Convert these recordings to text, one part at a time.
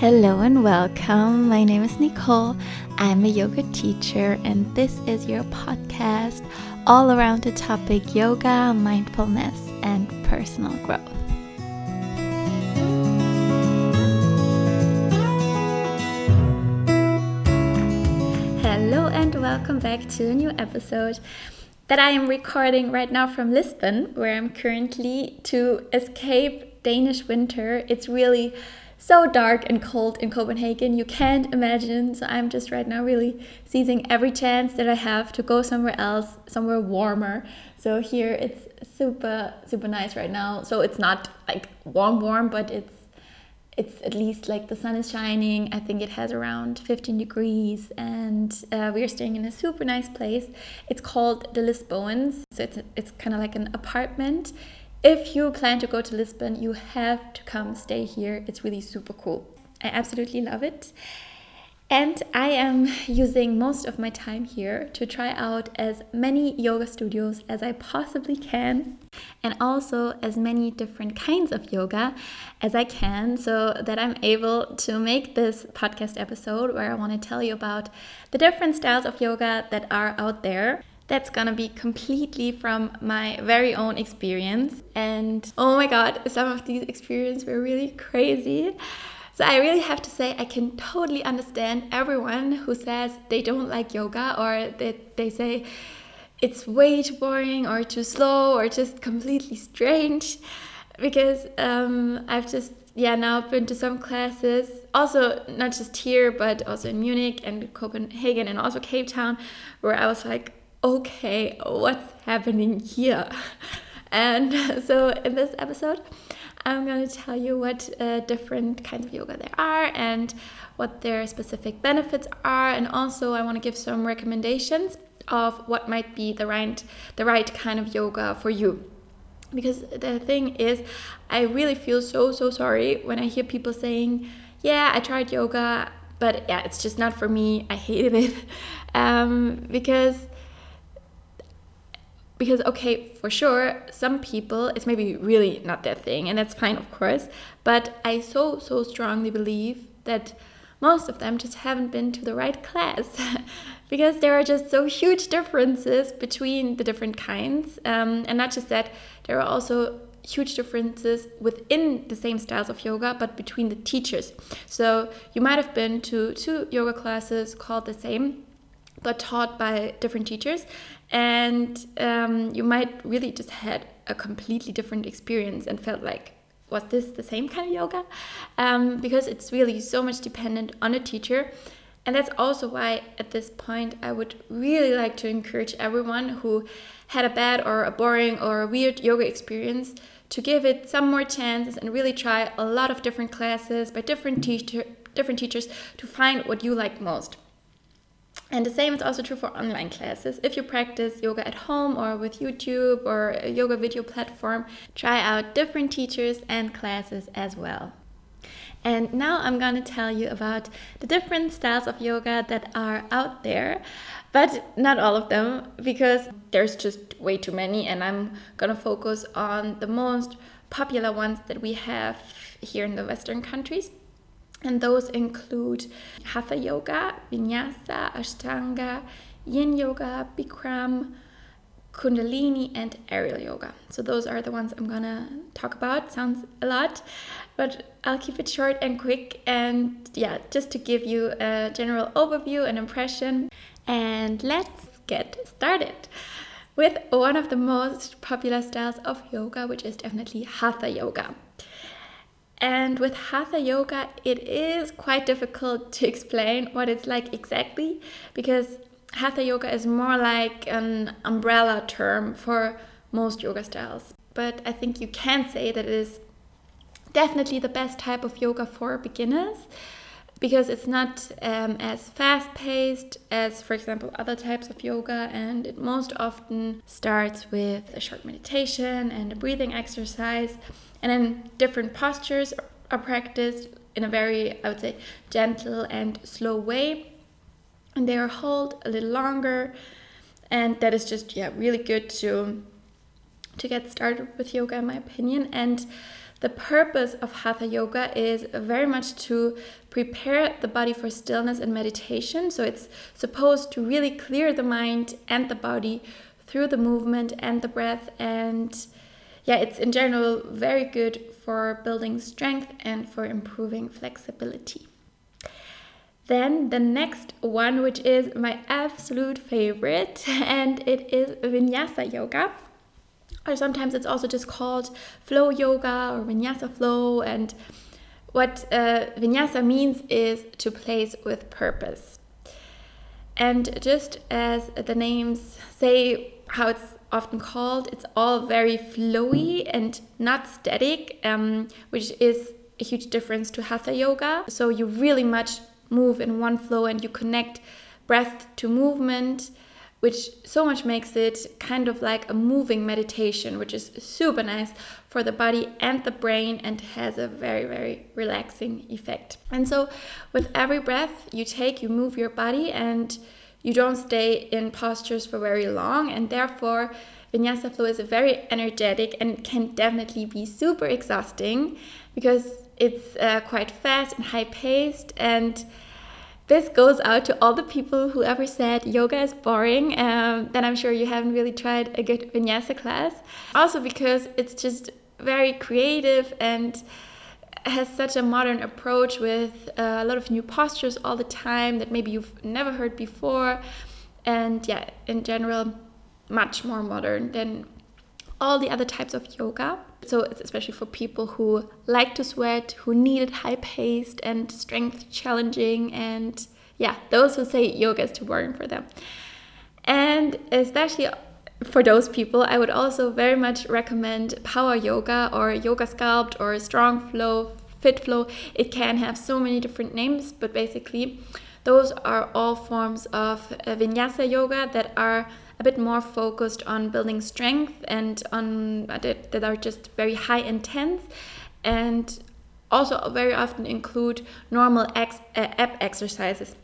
Hello and welcome. My name is Nicole. I'm a yoga teacher, and this is your podcast all around the topic yoga, mindfulness, and personal growth. Hello, and welcome back to a new episode that I am recording right now from Lisbon, where I'm currently to escape Danish winter. It's really so dark and cold in Copenhagen. You can't imagine. So I'm just right now really seizing every chance that I have to go somewhere else, somewhere warmer. So here it's super super nice right now. So it's not like warm warm, but it's it's at least like the sun is shining. I think it has around 15 degrees, and uh, we are staying in a super nice place. It's called the Lisboans, so it's it's kind of like an apartment if you plan to go to Lisbon, you have to come stay here. It's really super cool. I absolutely love it. And I am using most of my time here to try out as many yoga studios as I possibly can, and also as many different kinds of yoga as I can, so that I'm able to make this podcast episode where I want to tell you about the different styles of yoga that are out there that's gonna be completely from my very own experience. And oh my god, some of these experiences were really crazy. So I really have to say I can totally understand everyone who says they don't like yoga or that they say it's way too boring or too slow or just completely strange because um, I've just yeah now been to some classes also not just here but also in Munich and Copenhagen and also Cape Town where I was like okay, what's happening here? And so in this episode, I'm going to tell you what uh, different kinds of yoga there are and what their specific benefits are. And also, I want to give some recommendations of what might be the right, the right kind of yoga for you. Because the thing is, I really feel so, so sorry when I hear people saying, Yeah, I tried yoga, but yeah, it's just not for me. I hated it. Um, because because okay for sure some people it's maybe really not their thing and that's fine of course but i so so strongly believe that most of them just haven't been to the right class. Because there are just so huge differences between the different kinds um, and not just that there are also huge differences within the same styles of yoga but between the teachers. So you might have been to two yoga classes called the same but taught by different teachers. And um, you might really just had a completely different experience and felt like was this the same kind of yoga? Um, because it's really so much dependent on a teacher. And that's also why at this point i would really like to encourage everyone who had a bad or a boring or a weird yoga experience to give it some more chances and really try a lot of different classes by different teacher different teachers to find what you like most and the same is also true for online classes. If you practice yoga at home or with YouTube or a yoga video platform, try out different teachers and classes as well. And now I'm going to tell you about the different styles of yoga that are out there, but not all of them because there's just way too many, and I'm going to focus on the most popular ones that we have here in the Western countries. And those include Hatha Yoga, Vinyasa, Ashtanga, Yin Yoga, Bikram, Kundalini, and Aerial Yoga. So, those are the ones I'm gonna talk about. Sounds a lot, but I'll keep it short and quick. And yeah, just to give you a general overview and impression. And let's get started with one of the most popular styles of yoga, which is definitely Hatha Yoga. And with Hatha Yoga, it is quite difficult to explain what it's like exactly because Hatha Yoga is more like an umbrella term for most yoga styles. But I think you can say that it is definitely the best type of yoga for beginners because it's not um, as fast paced as, for example, other types of yoga, and it most often starts with a short meditation and a breathing exercise and then different postures are practiced in a very, I would say, gentle and slow way. And they are held a little longer. And that is just, yeah, really good to to get started with yoga in my opinion. And The purpose of Hatha Yoga is very much to prepare the body for stillness and meditation. So it's supposed to really clear the mind and the body through the movement and the breath. And yeah, it's in general very good for building strength and for improving flexibility. Then the next one, which is my absolute favorite, and it is Vinyasa Yoga or sometimes it's also just called flow yoga or vinyasa flow. And what uh, vinyasa means is to place with purpose. And just as the names say, how it's often called, it's all very flowy and not static, um, which is a huge difference to hatha yoga. So you really much move in one flow and you connect breath to movement which so much makes it kind of like a moving meditation, which is super nice for the body and the brain and has a very, very relaxing effect. And so, with every breath you take, you move your body and you don't stay in postures for very long, and therefore, Vinyasa flow is very energetic and can definitely be super exhausting because it's uh, quite fast and high paced and this goes out to all the people who ever said yoga is boring. Um, then I'm sure you haven't really tried a good vinyasa class. Also, because it's just very creative and has such a modern approach with uh, a lot of new postures all the time that maybe you've never heard before. And yeah, in general, much more modern than all the other types of yoga. So it's especially for people who like to sweat, who need it high paced and strength challenging, and yeah, those who say yoga is too boring for them. And especially for those people, I would also very much recommend power yoga or yoga sculpt or strong flow, fit flow. It can have so many different names, but basically, those are all forms of uh, vinyasa yoga that are a bit more focused on building strength and on that, that are just very high intense and also very often include normal ex, uh, ab exercises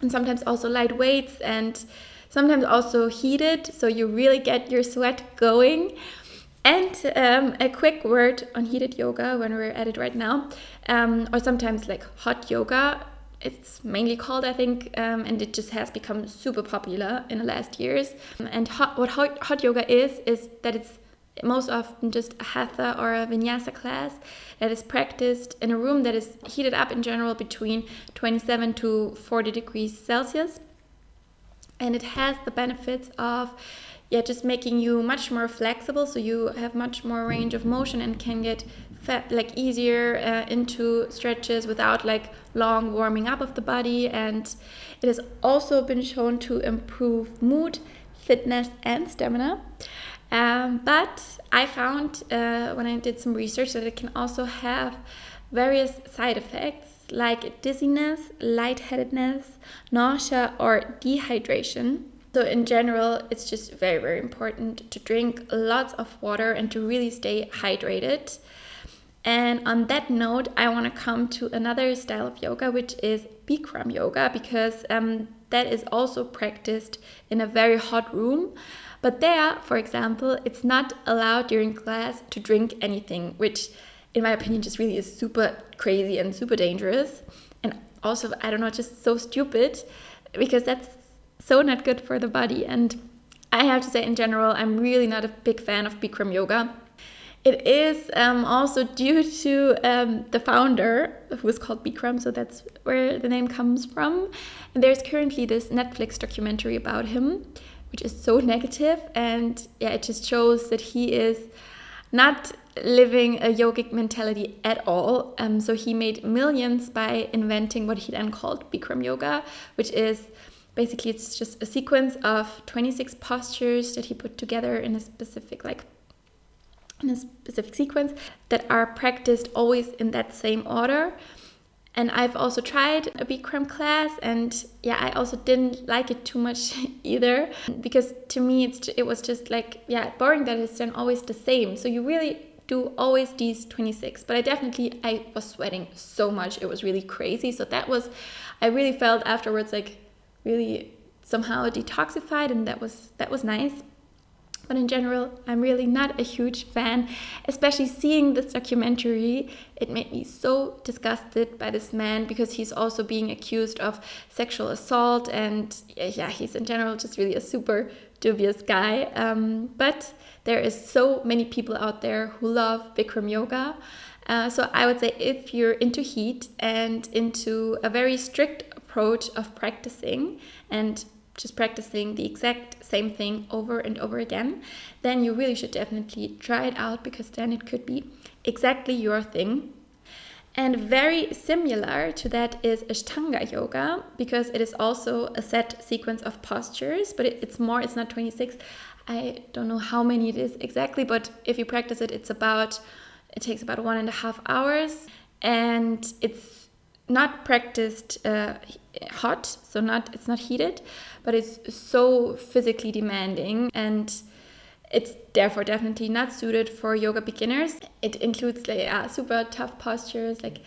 and sometimes also light weights and sometimes also heated so you really get your sweat going. And um, a quick word on heated yoga when we're at it right now um, or sometimes like hot yoga it's mainly called, I think, um, and it just has become super popular in the last years. And hot, what hot, hot yoga is, is that it's most often just a hatha or a vinyasa class that is practiced in a room that is heated up in general between 27 to 40 degrees Celsius. And it has the benefits of yeah, just making you much more flexible so you have much more range of motion and can get like easier uh, into stretches without like long warming up of the body. And it has also been shown to improve mood fitness and stamina. Um, but i found uh, when i did some research that it can also have various side effects like dizziness lightheadedness nausea or dehydration. So, in general, it's just very, very important to drink lots of water and to really stay hydrated. And on that note, I want to come to another style of yoga, which is Bikram yoga, because um, that is also practiced in a very hot room. But there, for example, it's not allowed during class to drink anything, which, in my opinion, just really is super crazy and super dangerous. And also, I don't know, just so stupid because that's so not good for the body. And I have to say, in general, I'm really not a big fan of Bikram yoga. It is um, also due to um, the founder, who is called Bikram, so that's where the name comes from. And there's currently this Netflix documentary about him, which is so negative, and yeah, it just shows that he is not living a yogic mentality at all. Um, so he made millions by inventing what he then called Bikram yoga, which is basically it's just a sequence of 26 postures that he put together in a specific like in a specific sequence that are practiced always in that same order and I've also tried a Bikram class, and yeah, I also didn't like it too much either because to me it's it was just like yeah boring that it's then always the same. So you really do always these 26, but I definitely I was sweating so much it was really crazy. So that was I really felt afterwards like really somehow detoxified and that was that was nice But in general, I'm really not a huge fan. Especially seeing this documentary, it made me so disgusted by this man because he's also being accused of sexual assault. And yeah, he's in general just really a super dubious guy. Um, but there is so many people out there who love Bikram yoga. Uh, so I would say if you're into heat and into a very strict approach of practicing and just practicing the exact same thing over and over again, then you really should definitely try it out because then it could be exactly your thing. And very similar to that is Ashtanga yoga because it is also a set sequence of postures, but it's more, it's not 26. I don't know how many it is exactly, but if you practice it, it's about, it takes about one and a half hours and it's not practiced uh, hot, so not it's not heated, but it's so physically demanding and it's therefore definitely not suited for yoga beginners. It includes like uh, super tough postures like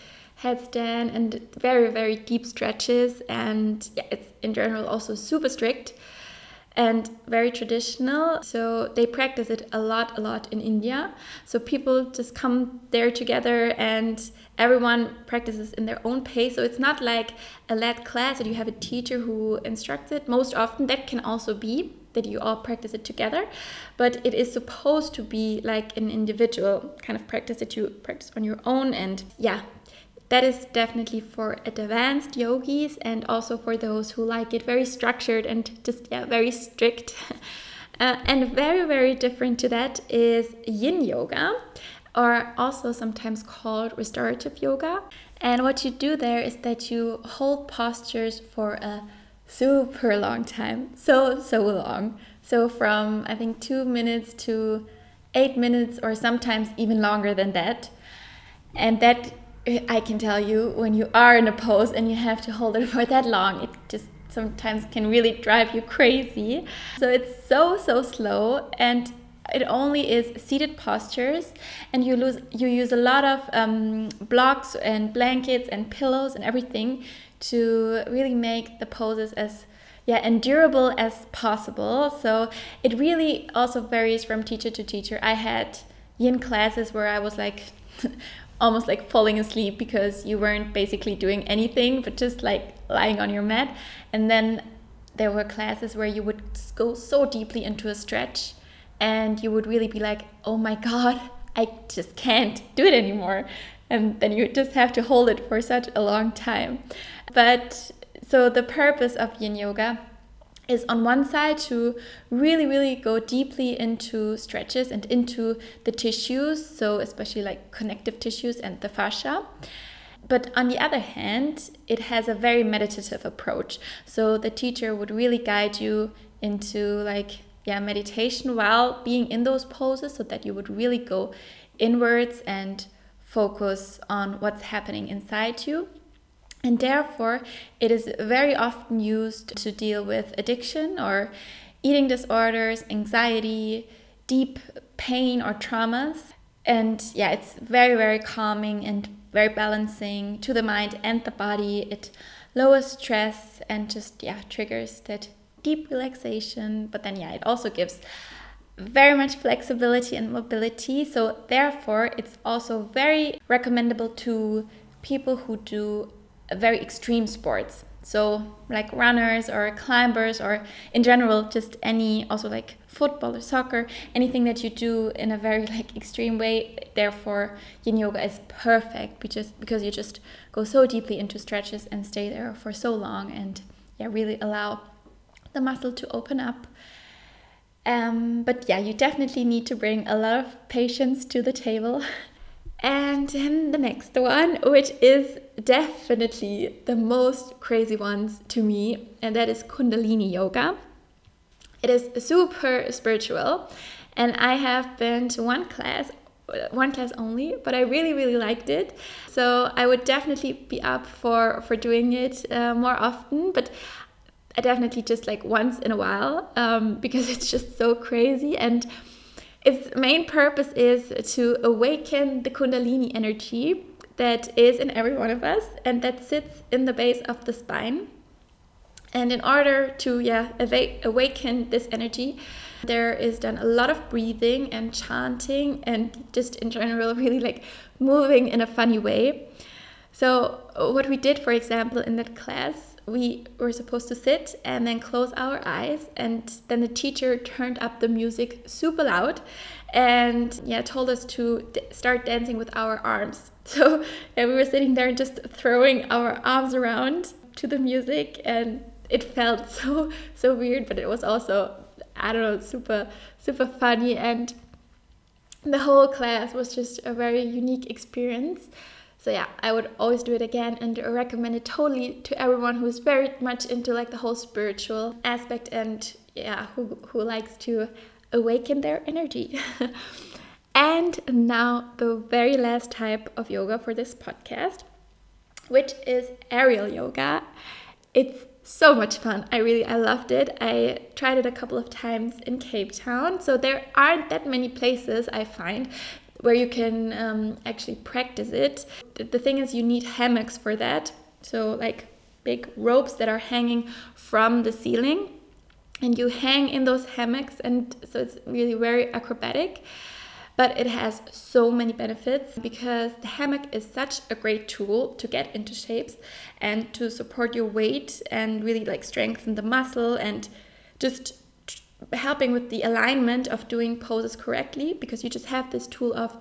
headstand and very very deep stretches and yeah, it's in general also super strict and very traditional. So they practice it a lot, a lot in India. So people just come there together and everyone practices in their own pace. So it's not like a led class that you have a teacher who instructs it. Most often, that can also be that you all practice it together, but it is supposed to be like an individual kind of practice that you practice on your own. And yeah, that is definitely for advanced yogis and also for those who like it very structured and just yeah very strict uh, and very very different to that is yin yoga or also sometimes called restorative yoga. And what you do there is that you hold postures for a super long time. So so long. So from i think two minutes to eight minutes or sometimes even longer than that. And that I can tell you when you are in a pose and you have to hold it for that long, it just sometimes can really drive you crazy. So it's so so slow and it only is seated postures and you lose you use a lot of um, blocks and blankets and pillows and everything to really make the poses as yeah endurable as possible so it really also varies from teacher to teacher i had yin classes where i was like almost like falling asleep because you weren't basically doing anything but just like lying on your mat. And then there were classes where you would go so deeply into a stretch and you would really be like, oh my God, I just can't do it anymore. And then you just have to hold it for such a long time. But so the purpose of yin yoga is on one side to really really go deeply into stretches and into the tissues so especially like connective tissues and the fascia but on the other hand it has a very meditative approach so the teacher would really guide you into like yeah meditation while being in those poses so that you would really go inwards and focus on what's happening inside you and therefore, it is very often used to deal with addiction or eating disorders, anxiety, deep pain or traumas. And yeah, it's very, very calming and very balancing to the mind and the body. It lowers stress and just, yeah, triggers that deep relaxation. But then, yeah, it also gives very much flexibility and mobility. So, therefore, it's also very recommendable to people who do very extreme sports. So, like runners or climbers, or in general, just any, also like football or soccer, anything that you do in a very like extreme way. Therefore, yin yoga is perfect because because you just go so deeply into stretches and stay there for so long, and yeah, really allow the muscle to open up. Um, but yeah, you definitely need to bring a lot of patience to the table And then the next one, which is definitely the most crazy ones to me, and that is Kundalini Yoga. It is super spiritual, and I have been to one class, one class only, but I really, really liked it. So I would definitely be up for for doing it uh, more often, but I definitely just like once in a while um, because it's just so crazy and its main purpose is to awaken the Kundalini energy that is in every one of us and that sits in the base of the spine. And in order to yeah awaken this energy, There is done a lot of breathing and chanting and just in general, really like moving in a funny way. So, what we did, for example, in that class, we were supposed to sit and then close our eyes, and then the teacher turned up the music super loud and yeah, told us to start dancing with our arms. So, yeah, we were sitting there and just throwing our arms around to the music, and it felt so so weird, but it was also I don't know, super super funny and the whole class was just a very unique experience. So yeah, I would always do it again and recommend it totally to everyone who's very much into like the whole spiritual aspect and yeah, who who likes to awaken their energy. and now the very last type of yoga for this podcast, which is aerial yoga. It's so much fun. I really I loved it. I tried it a couple of times in Cape Town. So there aren't that many places I find where you can um, actually practice it. The thing is you need hammocks for that. So like big ropes that are hanging from the ceiling and you hang in those hammocks and so it's really very acrobatic but it has so many benefits because the hammock is such a great tool to get into shapes and to support your weight and really like strengthen the muscle and just helping with the alignment of doing poses correctly because you just have this tool of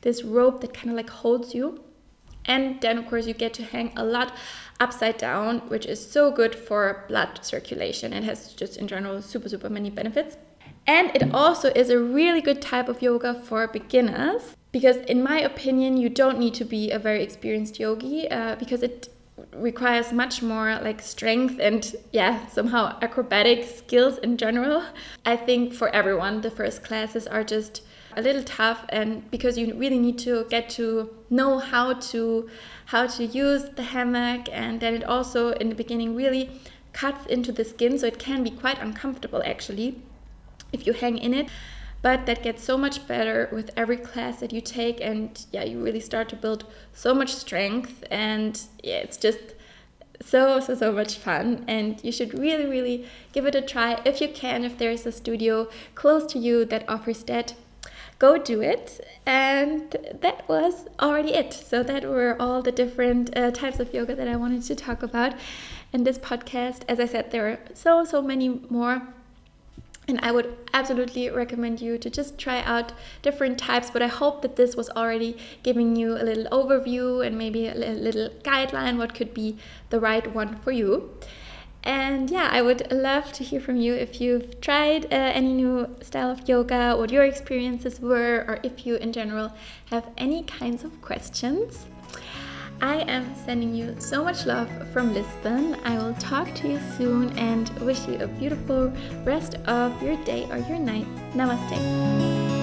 this rope that kind of like holds you. And then of course you get to hang a lot upside down which is so good for blood circulation and has just in general super super many benefits. And it also is a really good type of yoga for beginners because, in my opinion, you don't need to be a very experienced yogi uh, because it requires much more like strength and yeah somehow acrobatic skills in general. I think for everyone the first classes are just a little tough and because you really need to get to know how to how to use the hammock and then it also in the beginning really cuts into the skin so it can be quite uncomfortable actually if you hang in it but that gets so much better with every class that you take and yeah you really start to build so much strength and yeah it's just so so so much fun and you should really really give it a try if you can if there's a studio close to you that offers that. Go do it and that was already it. So that were all the different uh, types of yoga that i wanted to talk about in this podcast. As i said there are so so many more and I would absolutely recommend you to just try out different types. But I hope that this was already giving you a little overview and maybe a little guideline what could be the right one for you. And yeah, I would love to hear from you if you've tried uh, any new style of yoga, what your experiences were, or if you in general have any kinds of questions. I am sending you so much love from Lisbon. I will talk to you soon and wish you a beautiful rest of your day or your night. Namaste.